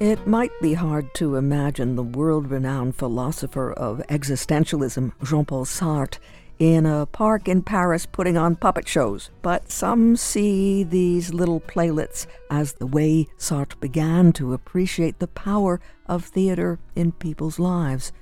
It might be hard to imagine the world renowned philosopher of existentialism, Jean Paul Sartre, in a park in Paris putting on puppet shows, but some see these little playlets as the way Sartre began to appreciate the power of theater in people's lives.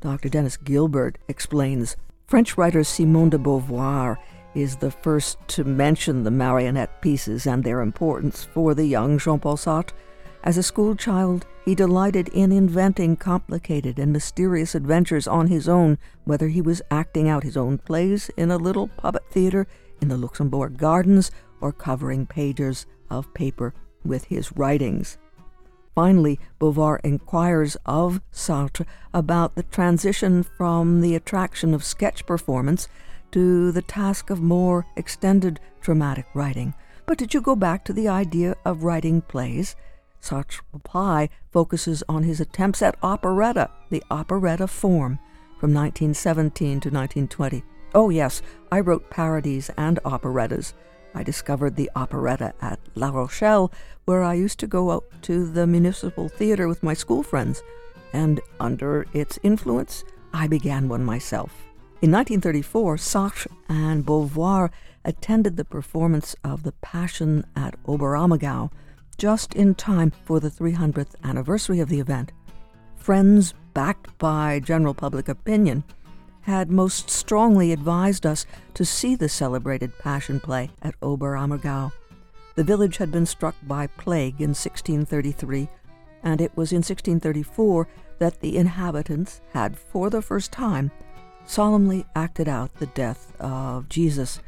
Dr. Dennis Gilbert explains French writer Simone de Beauvoir is the first to mention the marionette pieces and their importance for the young Jean Paul Sartre. As a schoolchild, he delighted in inventing complicated and mysterious adventures on his own, whether he was acting out his own plays in a little puppet theater in the Luxembourg Gardens or covering pages of paper with his writings. Finally, Beauvoir inquires of Sartre about the transition from the attraction of sketch performance to the task of more extended dramatic writing. But did you go back to the idea of writing plays? Reply focuses on his attempts at operetta, the operetta form, from 1917 to 1920. Oh, yes, I wrote parodies and operettas. I discovered the operetta at La Rochelle, where I used to go out to the municipal theater with my school friends, and under its influence, I began one myself. In 1934, Sartre and Beauvoir attended the performance of The Passion at Oberammergau, just in time for the 300th anniversary of the event. Friends, backed by general public opinion, had most strongly advised us to see the celebrated Passion play at Oberammergau. The village had been struck by plague in 1633, and it was in 1634 that the inhabitants had, for the first time, solemnly acted out the death of Jesus.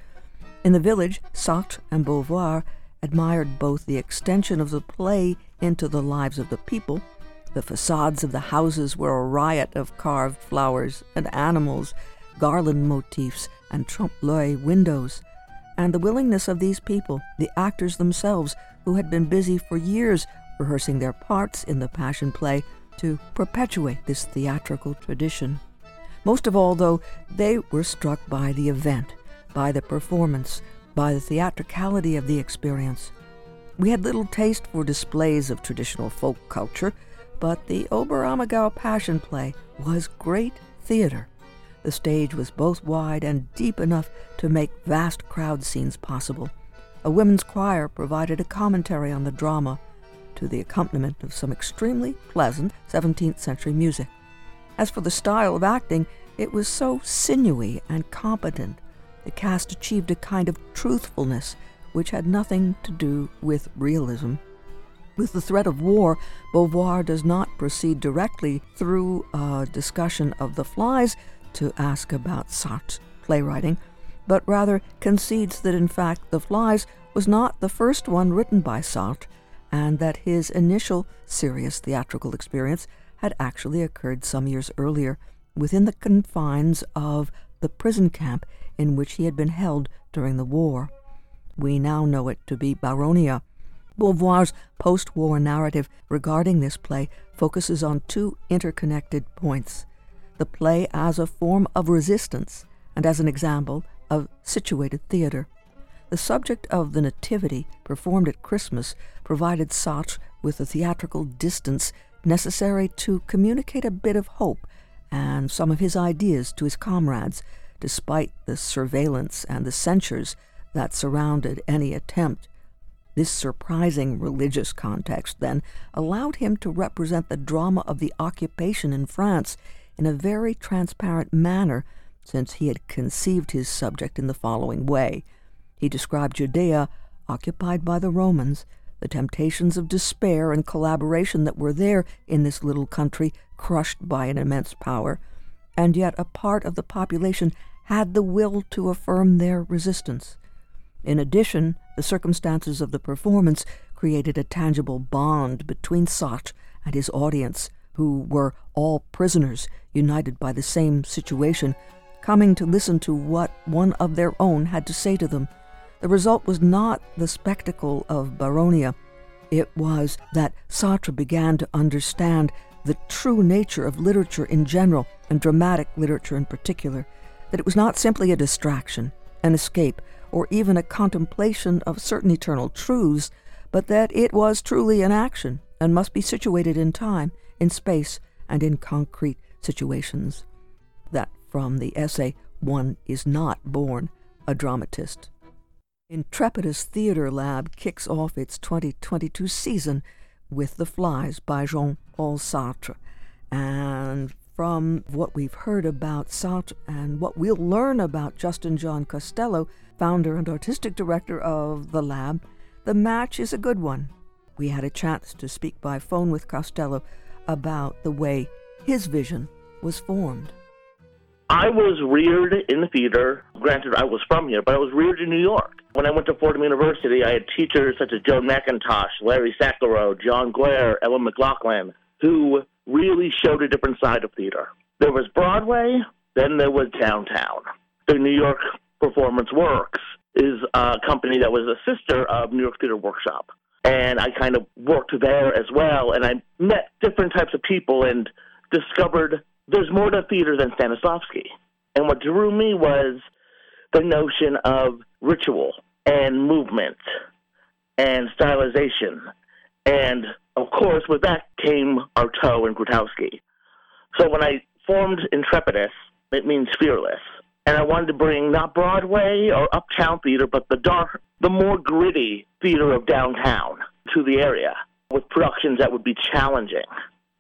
In the village, Sartre and Beauvoir admired both the extension of the play into the lives of the people. The facades of the houses were a riot of carved flowers and animals, garland motifs, and trompe l'oeil windows. And the willingness of these people, the actors themselves, who had been busy for years rehearsing their parts in the Passion Play, to perpetuate this theatrical tradition. Most of all, though, they were struck by the event, by the performance, by the theatricality of the experience. We had little taste for displays of traditional folk culture, but the Oberammergau Passion Play was great theater. The stage was both wide and deep enough to make vast crowd scenes possible. A women's choir provided a commentary on the drama to the accompaniment of some extremely pleasant 17th century music. As for the style of acting, it was so sinewy and competent the cast achieved a kind of truthfulness which had nothing to do with realism. With the threat of war, Beauvoir does not proceed directly through a discussion of the flies to ask about Sartre's playwriting, but rather concedes that in fact The Flies was not the first one written by Sartre, and that his initial serious theatrical experience had actually occurred some years earlier within the confines of the prison camp in which he had been held during the war. We now know it to be Bariona. Beauvoir's post war narrative regarding this play focuses on two interconnected points the play as a form of resistance and as an example of situated theater. The subject of the Nativity, performed at Christmas, provided Sartre with the theatrical distance necessary to communicate a bit of hope and some of his ideas to his comrades despite the surveillance and the censures that surrounded any attempt. This surprising religious context, then, allowed him to represent the drama of the occupation in France in a very transparent manner, since he had conceived his subject in the following way. He described Judea occupied by the Romans, the temptations of despair and collaboration that were there in this little country crushed by an immense power, and yet a part of the population had the will to affirm their resistance. In addition, the circumstances of the performance created a tangible bond between Sartre and his audience, who were all prisoners united by the same situation, coming to listen to what one of their own had to say to them. The result was not the spectacle of Bariona. It was that Sartre began to understand the true nature of literature in general and dramatic literature in particular, that it was not simply a distraction, an escape, or even a contemplation of certain eternal truths, but that it was truly an action, and must be situated in time, in space, and in concrete situations. That from the essay, One is Not Born a Dramatist. Intrepidus Theatre Lab kicks off its 2022 season with The Flies by Jean Paul Sartre. And from what we've heard about Sartre and what we'll learn about Justin John Costello, founder and artistic director of the lab, the match is a good one. We had a chance to speak by phone with Costello about the way his vision was formed. I was reared in the theater. Granted, I was from here, but I was reared in New York. When I went to Fordham University, I had teachers such as Joan McIntosh, Larry Sacharow, John Guare, Ellen McLaughlin, who really showed a different side of theater. There was Broadway, then there was downtown. The New York Performance Works is a company that was a sister of New York Theater Workshop. And I kind of worked there as well, and I met different types of people and discovered there's more to theater than Stanislavski. And what drew me was the notion of ritual and movement and stylization. And of course, with that came Artaud and Grotowski. So when I formed Intrepidus, it means fearless. And I wanted to bring not Broadway or uptown theater, but the dark, the more gritty theater of downtown to the area with productions that would be challenging.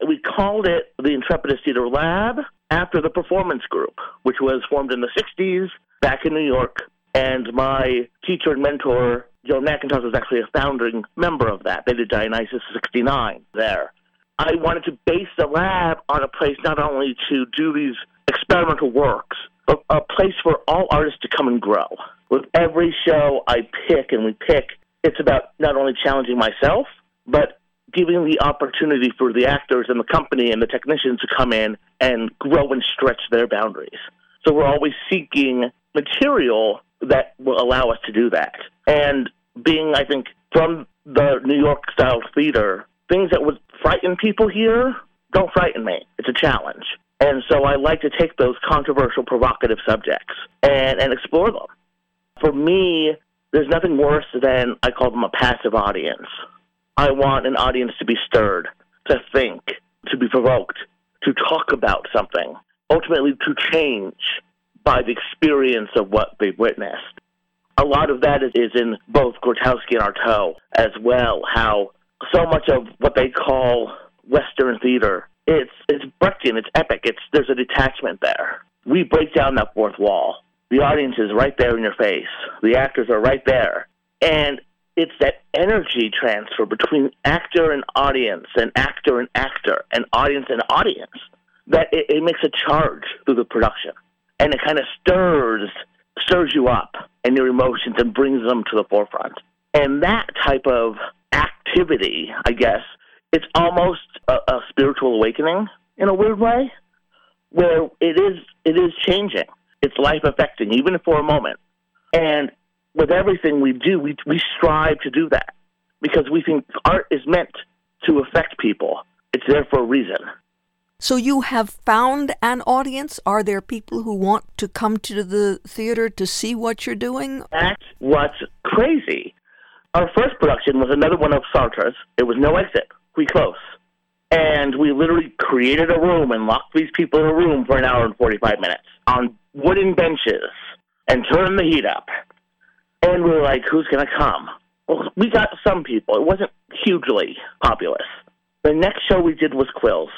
We called it the Intrepidus Theater Lab after the Performance Group, which was formed in the 60s back in New York. And my teacher and mentor, Joan McIntosh, was actually a founding member of that. They did Dionysus 69 there. I wanted to base the lab on a place not only to do these experimental works, but a place for all artists to come and grow. With every show I pick and we pick, it's about not only challenging myself, but giving the opportunity for the actors and the company and the technicians to come in and grow and stretch their boundaries. So we're always seeking material that will allow us to do that. And being, I think, from the New York style theater, things that would frighten people here don't frighten me. It's a challenge. And so I like to take those controversial, provocative subjects and, and explore them. For me, there's nothing worse than I call them a passive audience. I want an audience to be stirred, to think, to be provoked, to talk about something, ultimately to change by the experience of what they've witnessed. A lot of that is, in both Grotowski and Artaud as well, how so much of what they call Western theater, it's, it's Brechtian, it's epic, it's, there's a detachment there. We break down that fourth wall. The audience is right there in your face. The actors are right there. And it's that energy transfer between actor and audience and actor and actor and audience and audience that it, it makes a charge through the production and it kind of stirs stirs you up and your emotions and brings them to the forefront and that type of activity i guess it's almost a, a spiritual awakening in a weird way where it is it is changing it's life affecting even for a moment and with everything we do, we, we strive to do that because we think art is meant to affect people. It's there for a reason. So you have found an audience? Are there people who want to come to the theater to see what you're doing? That's what's crazy. Our first production was another one of Sartre's. It was No Exit, Huis Clos. And we literally created a room and locked these people in a room for an hour and 45 minutes on wooden benches and turned the heat up and we were like, who's going to come? Well, we got some people. It wasn't hugely populous. The next show we did was Quills.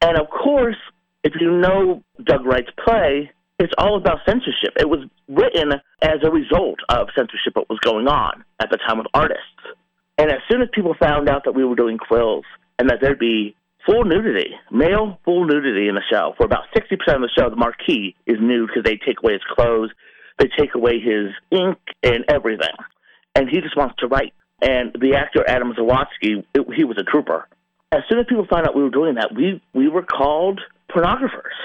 And of course, if you know Doug Wright's play, it's all about censorship. It was written as a result of censorship that was going on at the time with artists. And as soon as people found out that we were doing Quills and that there'd be full nudity, male full nudity in the show, for about 60% of the show, the marquee is nude because they take away his clothes, they take away his ink and everything. And he just wants to write. And the actor Adam Zawadzki, he was a trooper. As soon as people found out we were doing that, we, we were called pornographers.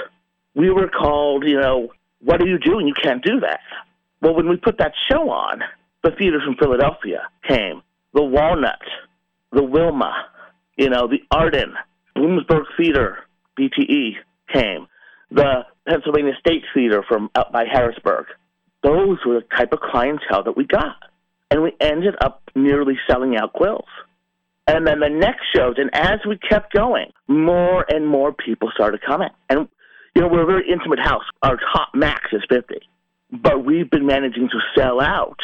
We were called, you know, what are you doing? You can't do that. Well, when we put that show on, the theaters from Philadelphia came. The Walnut, the Wilma, you know, the Arden, Bloomsburg Theater, BTE came. The Pennsylvania State Theater from out by Harrisburg those were the type of clientele that we got. And we ended up nearly selling out quills. And then the next shows, and as we kept going, more and more people started coming. And, you know, we're a very intimate house. Our top max is 50. But we've been managing to sell out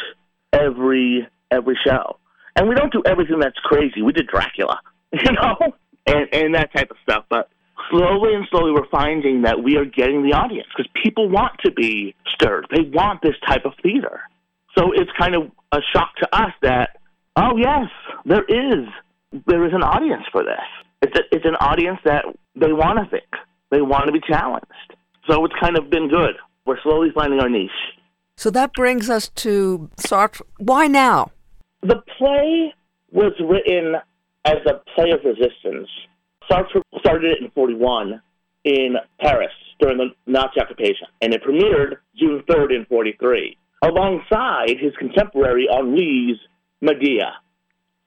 every every show. And we don't do everything that's crazy. We did Dracula, you know, and, and that type of stuff. But slowly and slowly, we're finding that we are getting the audience because people want to be stirred. They want this type of theater. So it's kind of a shock to us that, oh, yes, there is there is an audience for this. It's, a, it's an audience that they want to think, they want to be challenged. So it's kind of been good. We're slowly finding our niche. So that brings us to Sartre. Why now? The play was written as a play of resistance. Sartre started it in 41 in Paris during the Nazi occupation, and it premiered June 3rd in 43, alongside his contemporary Anouilh's Medea,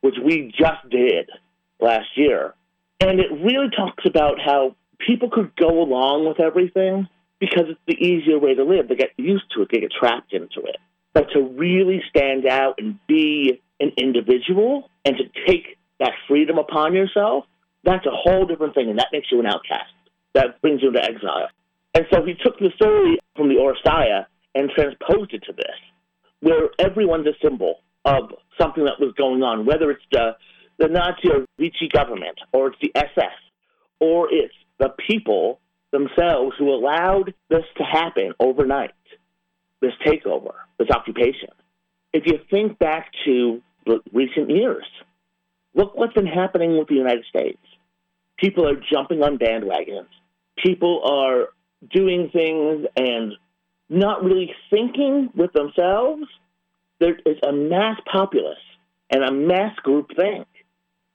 which we just did last year. And it really talks about how people could go along with everything because it's the easier way to live. They get used to it, they get trapped into it. But to really stand out and be an individual and to take that freedom upon yourself, that's a whole different thing, and that makes you an outcast. That brings you into exile. And so he took the story from the Oresteia and transposed it to this, where everyone's a symbol of something that was going on, whether it's the, the Nazi or Vichy government, or it's the SS, or it's the people themselves who allowed this to happen overnight, this takeover, this occupation. If you think back to recent years, look what's been happening with the United States. People are jumping on bandwagons. People are doing things and not really thinking with themselves there is a mass populace and a mass group think.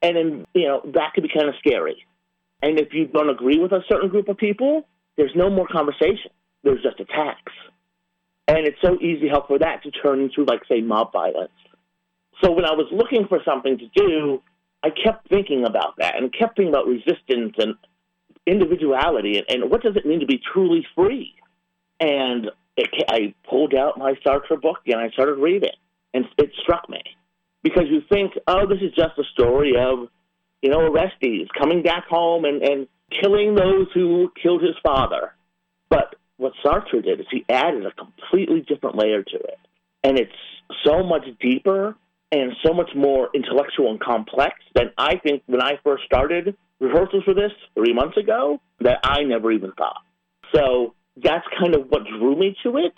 And then, you know, that could be kind of scary. And if you don't agree with a certain group of people, there's no more conversation. There's just attacks. And it's so easy for that to turn into, like, say, mob violence. So when I was looking for something to do, I kept thinking about that and kept thinking about resistance and individuality and, and what does it mean to be truly free. And it, I pulled out my Sartre book and I started reading, and it struck me because you think, oh, this is just a story of, you know, Orestes coming back home and, and killing those who killed his father. But what Sartre did is he added a completely different layer to it, and it's so much deeper and so much more intellectual and complex than I think when I first started rehearsals for this three months ago that I never even thought. So that's kind of what drew me to it.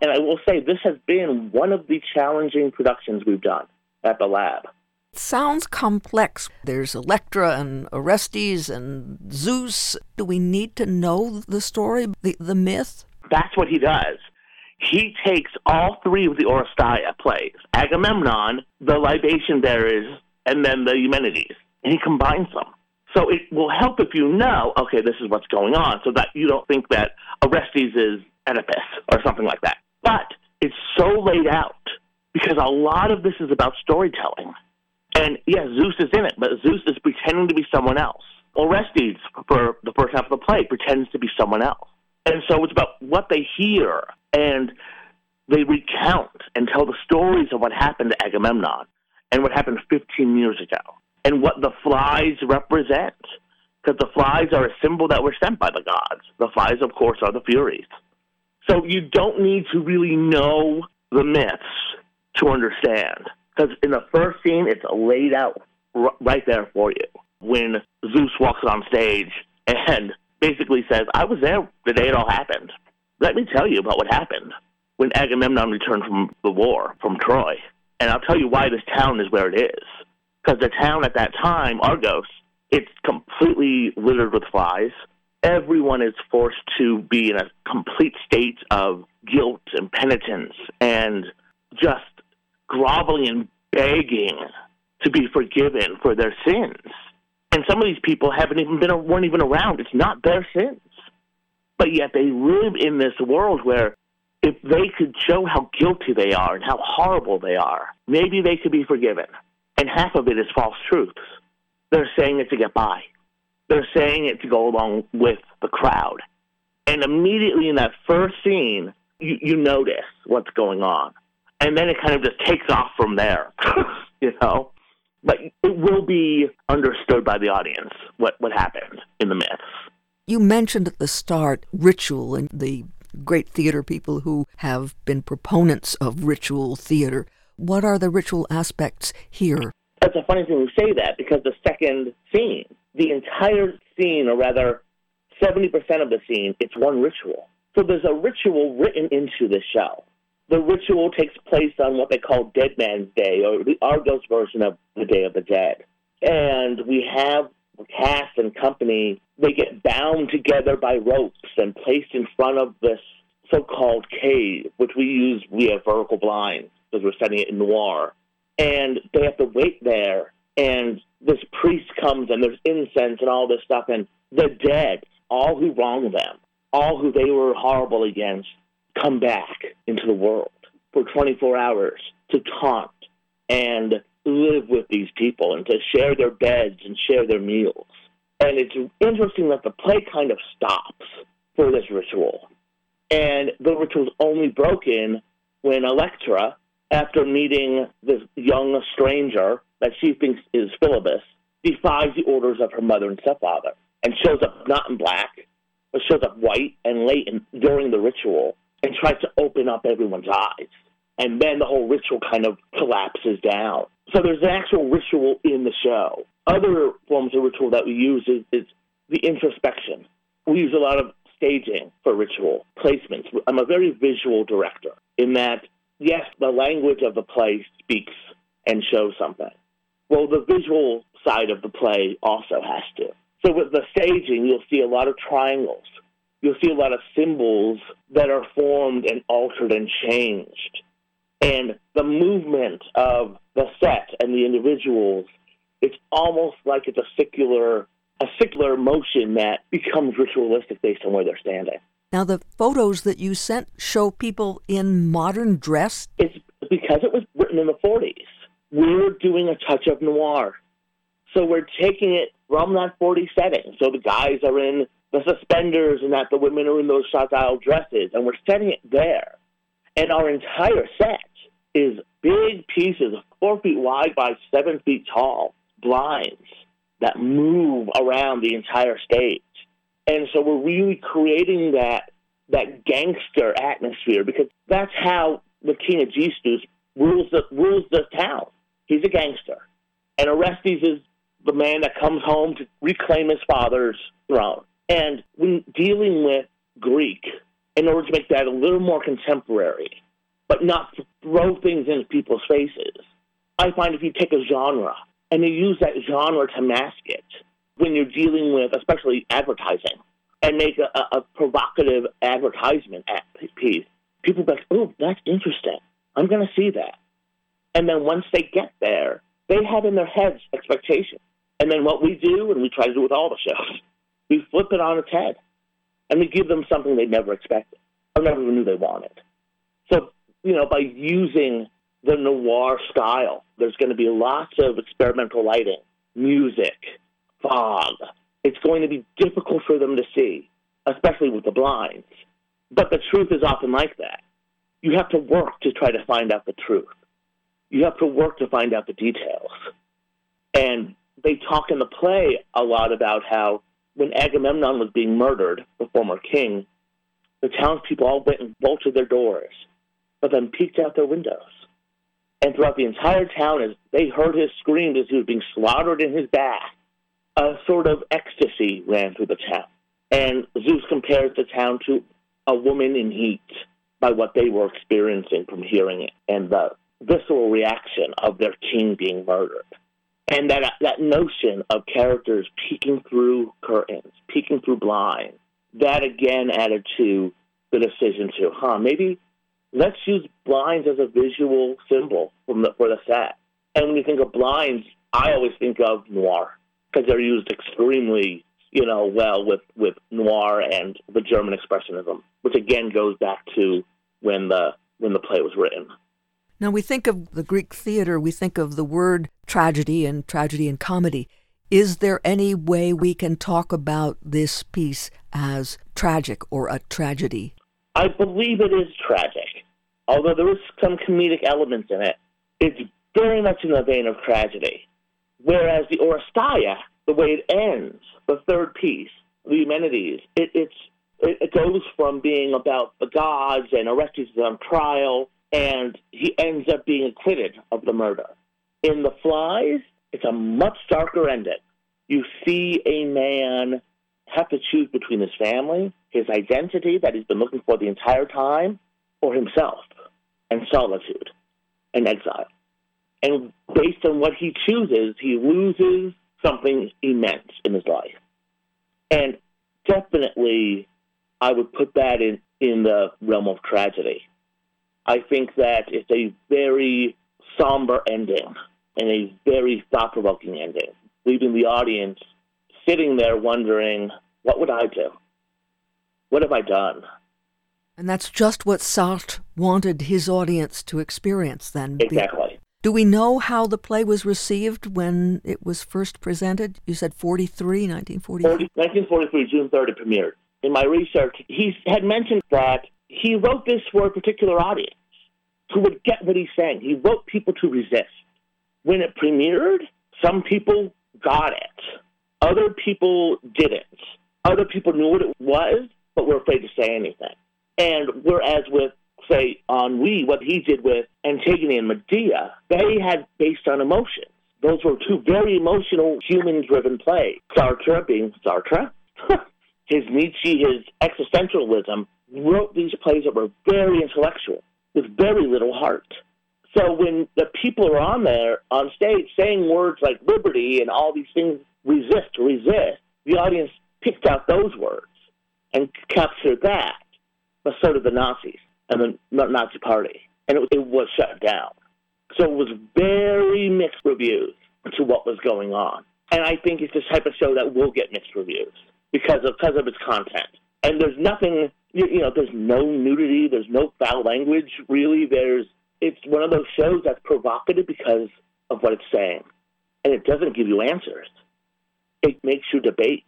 And I will say this has been one of the challenging productions we've done at the lab. Sounds complex. There's Electra and Orestes and Zeus. Do we need to know the story, the, the myth? That's what he does. He takes all three of the Oresteia plays Agamemnon, the libation bearers, and then the Eumenides, and he combines them. So it will help if you know, okay, this is what's going on, so that you don't think that Orestes is Oedipus or something like that. But it's so laid out because a lot of this is about storytelling. And yes, Zeus is in it, but Zeus is pretending to be someone else. Orestes, for the first half of the play, pretends to be someone else. And so it's about what they hear and they recount and tell the stories of what happened to Agamemnon and what happened 15 years ago and what the flies represent. Because the flies are a symbol that were sent by the gods. The flies, of course, are the Furies. So you don't need to really know the myths to understand. Because in the first scene, it's laid out r- right there for you. When Zeus walks on stage and basically says, I was there the day it all happened. Let me tell you about what happened when Agamemnon returned from the war, from Troy. And I'll tell you why this town is where it is because the town at that time, Argos, it's completely littered with flies. Everyone is forced to be in a complete state of guilt and penitence and just groveling and begging to be forgiven for their sins. And some of these people haven't even been weren't even around. It's not their sins. But yet they live in this world where if they could show how guilty they are and how horrible they are, maybe they could be forgiven and half of it is false truths. They're saying it to get by. They're saying it to go along with the crowd. And immediately in that first scene, you, you notice what's going on. And then it kind of just takes off from there, you know? but it will be understood by the audience what, what happened in the myths. You mentioned at the start ritual and the great theater people who have been proponents of ritual theater. What are the ritual aspects here? That's a funny thing to say that because the second scene, the entire scene, or rather 70% of the scene, it's one ritual. So there's a ritual written into the show. The ritual takes place on what they call Dead Man's Day, or the Argos version of the Day of the Dead. And we have the cast and company, they get bound together by ropes and placed in front of this so-called cave, which we use via vertical blinds because we're setting it in noir. And they have to wait there, and this priest comes, and there's incense and all this stuff, and the dead, all who wronged them, all who they were horrible against, come back into the world for 24 hours to taunt and live with these people and to share their beds and share their meals. And it's interesting that the play kind of stops for this ritual. And the ritual's only broken when Electra, after meeting this young stranger that she thinks is Philebus, defies the orders of her mother and stepfather and shows up not in black, but shows up white and late in, during the ritual and tries to open up everyone's eyes. And then the whole ritual kind of collapses down. So there's an actual ritual in the show. Other forms of ritual that we use is, is the introspection. We use a lot of staging for ritual placements. I'm a very visual director in that, yes, the language of the play speaks and shows something. Well, the visual side of the play also has to. So with the staging, you'll see a lot of triangles. You'll see a lot of symbols that are formed and altered and changed. And the movement of the set and the individuals, it's almost like it's a secular a secular motion that becomes ritualistic based on where they're standing. Now, the photos that you sent show people in modern dress. It's because it was written in the 40s. We're doing a touch of noir. So we're taking it from that 40 setting. So the guys are in the suspenders and that the women are in those style dresses, and we're setting it there. And our entire set is big pieces, four feet wide by seven feet tall, blinds that move around the entire stage. And so we're really creating that that gangster atmosphere because that's how the King Aegisthus rules the rules the town. He's a gangster. And Orestes is the man that comes home to reclaim his father's throne. And when dealing with Greek, in order to make that a little more contemporary, but not throw things into people's faces, I find if you take a genre and you use that genre to mask it when you're dealing with, especially advertising, and make a, a provocative advertisement piece. People be like, "Oh, that's interesting. I'm going to see that." And then once they get there, they have in their heads expectations. And then what we do, and we try to do with all the shows, we flip it on its head, and we give them something they never expected or never even knew they wanted. So, you know, by using the noir style. There's going to be lots of experimental lighting, music, fog. It's going to be difficult for them to see, especially with the blinds. But the truth is often like that. You have to work to try to find out the truth. You have to work to find out the details. And they talk in the play a lot about how when Agamemnon was being murdered, the former king, the townspeople all went and bolted their doors, but then peeked out their windows and throughout the entire town, as they heard his screams as he was being slaughtered in his bath, a sort of ecstasy ran through the town. And Zeus compares the town to a woman in heat by what they were experiencing from hearing it and the visceral reaction of their king being murdered. And that, that notion of characters peeking through curtains, peeking through blinds, that again added to the decision to, huh, maybe let's use blinds as a visual symbol the, for the set. And when you think of blinds, I always think of noir because they're used extremely, you know, well with, with noir and the German expressionism, which again goes back to when the when the play was written. Now we think of the Greek theater, we think of the word tragedy and tragedy and comedy. Is there any way we can talk about this piece as tragic or a tragedy? I believe it is tragic although there is some comedic elements in it, it's very much in the vein of tragedy. Whereas the Oresteia, the way it ends, the third piece, the Eumenides, it, it's it, it goes from being about the gods and Orestes is on trial, and he ends up being acquitted of the murder. In The Flies, it's a much darker ending. You see a man have to choose between his family, his identity that he's been looking for the entire time, or himself and solitude and exile. And based on what he chooses, he loses something immense in his life. And definitely, I would put that in, in the realm of tragedy. I think that it's a very somber ending and a very thought provoking ending, leaving the audience sitting there wondering, what would I do? What have I done? And that's just what Sartre wanted his audience to experience then. Exactly. Do we know how the play was received when it was first presented? You said 43, 1943? 1943, June 3rd, it premiered. In my research, he had mentioned that he wrote this for a particular audience who would get what he's saying. He wrote people to resist. When it premiered, some people got it, other people didn't. Other people knew what it was, but were afraid to say anything. And whereas with, say, Anouilh, what he did with Antigone and Medea, they had based on emotions. Those were two very emotional, human driven plays. Sartre, being Sartre, his Nietzsche, his existentialism, wrote these plays that were very intellectual, with very little heart. So when the people are on there, on stage, saying words like liberty and all these things, resist, resist, the audience picked out those words and captured that. But so did the Nazis and the Nazi Party. And it, it was shut down. So it was very mixed reviews to what was going on. And I think it's this type of show that will get mixed reviews because of, because of its content. And there's nothing, you, you know, there's no nudity, there's no foul language, really. There's, it's one of those shows that's provocative because of what it's saying. And it doesn't give you answers. It makes you debate.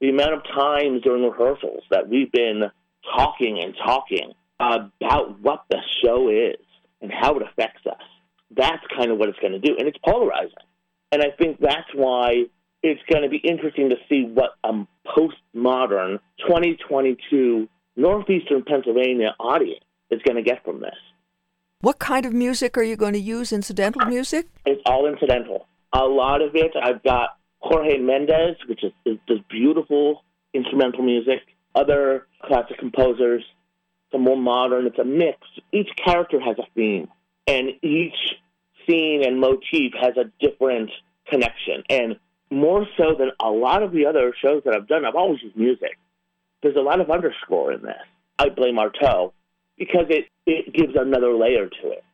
The amount of times during rehearsals that we've been talking and talking about what the show is and how it affects us. That's kind of what it's going to do. And it's polarizing. And I think that's why it's going to be interesting to see what a postmodern 2022 Northeastern Pennsylvania audience is going to get from this. What kind of music are you going to use? Incidental ah, music? It's all incidental. A lot of it, I've got Jorge Mendez, which is, is, is beautiful instrumental music. Other classic composers, some more modern. It's a mix. Each character has a theme, and each scene and motif has a different connection. And more so than a lot of the other shows that I've done, I've always used music. There's a lot of underscore in this. I blame Artaud because it, it gives another layer to it.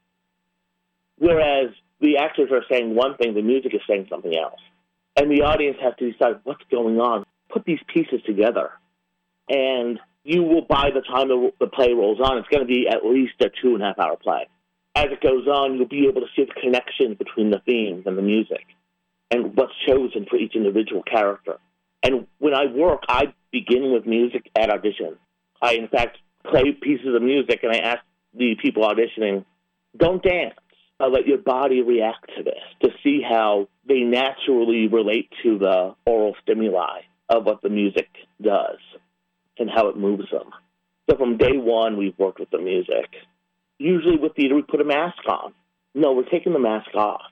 Whereas the actors are saying one thing, the music is saying something else. And the audience has to decide what's going on. Put these pieces together. And you will, by the time the, the play rolls on, it's going to be at least a two and a half hour play. As it goes on, you'll be able to see the connections between the themes and the music and what's chosen for each individual character. And when I work, I begin with music at audition. I, in fact, play pieces of music and I ask the people auditioning, don't dance. I'll let your body react to this to see how they naturally relate to the oral stimuli of what the music does and how it moves them. So from day one, we've worked with the music. Usually with theater, we put a mask on. No, we're taking the mask off.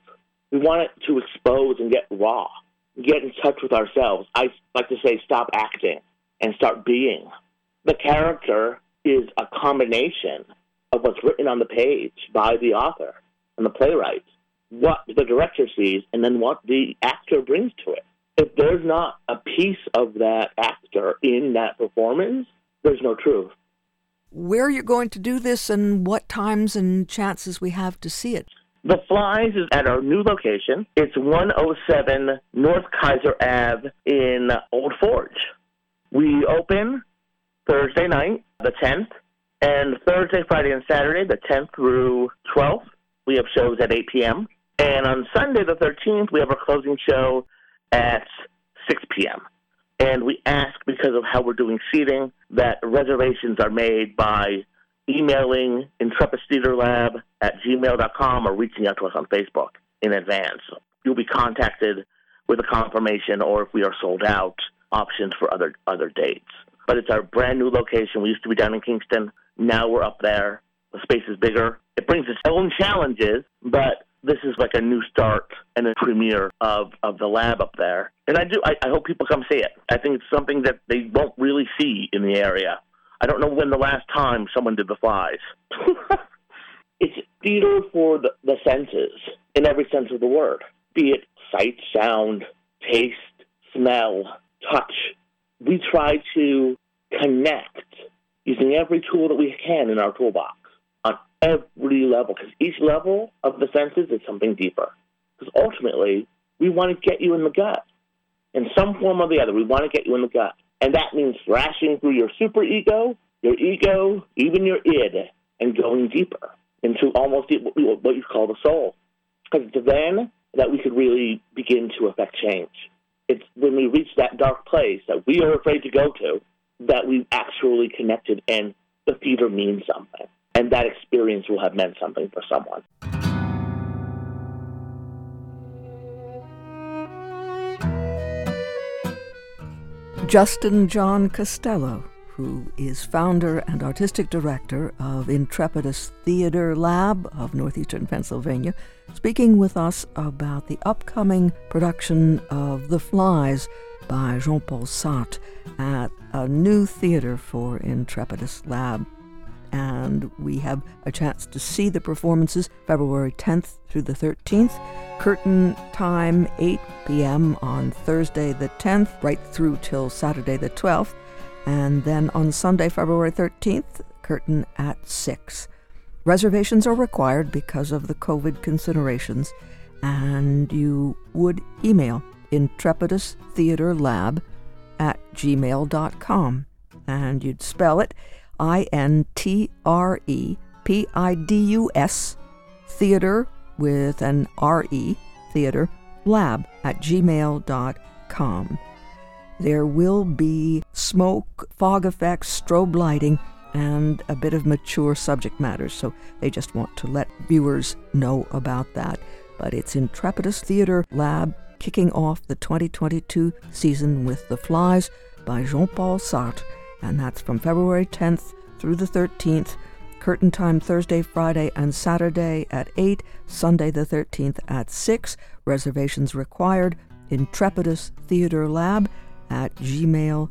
We want it to expose and get raw, get in touch with ourselves. I like to say, stop acting and start being. The character is a combination of what's written on the page by the author and the playwright, what the director sees, and then what the actor brings to it. If there's not a piece of that actor in that performance, there's no truth. Where you're going to do this and what times and chances we have to see it? The Flies is at our new location. It's 107 North Kaiser Ave in Old Forge. We open Thursday night, the 10th, and Thursday, Friday, and Saturday, the 10th through 12th. We have shows at 8 p.m. And on Sunday, the 13th, we have our closing show at 6 p.m. And we ask, because of how we're doing seating, that reservations are made by emailing Intrepid Theater Lab at gmail.com or reaching out to us on Facebook in advance. You'll be contacted with a confirmation or if we are sold out options for other other dates. But it's our brand new location. We used to be down in Kingston. Now we're up there. The space is bigger. It brings its own challenges, but this is like a new start and a premiere of, of the lab up there. And I do I, I hope people come see it. I think it's something that they won't really see in the area. I don't know when the last time someone did the flies. it's theater for the, the senses in every sense of the word, be it sight, sound, taste, smell, touch. We try to connect using every tool that we can in our toolbox every level, because each level of the senses is something deeper. Because ultimately, we want to get you in the gut. In some form or the other, we want to get you in the gut. And that means thrashing through your superego, your ego, even your id, and going deeper into almost what you call the soul. Because it's then that we could really begin to affect change. It's when we reach that dark place that we are afraid to go to that we've actually connected and the theater means something. And that experience will have meant something for someone. Justin John Costello who is founder and artistic director of Intrepidus Theater Lab of Northeastern Pennsylvania, speaking with us about the upcoming production of The Flies by Jean Paul Sartre at a new theater for Intrepidus Lab. And we have a chance to see the performances February 10th through the 13th. Curtain time 8 p.m. on Thursday the 10th, right through till Saturday the 12th and then on Sunday, February 13th, curtain at 6. Reservations are required because of the COVID considerations, and you would email Intrepidus Theater Lab at gmail.com, and you'd spell it I N T R E P I D U S theater with an R E theater lab at gmail.com. There will be smoke, fog effects, strobe lighting, and a bit of mature subject matter, so they just want to let viewers know about that. But it's Intrepidus Theater Lab kicking off the 2022 season with The Flies by Jean Paul Sartre, and that's from February 10th through the 13th. Curtain time Thursday, Friday, and Saturday at 8, Sunday the 13th at 6. Reservations required. Intrepidus Theater Lab at gmail.com.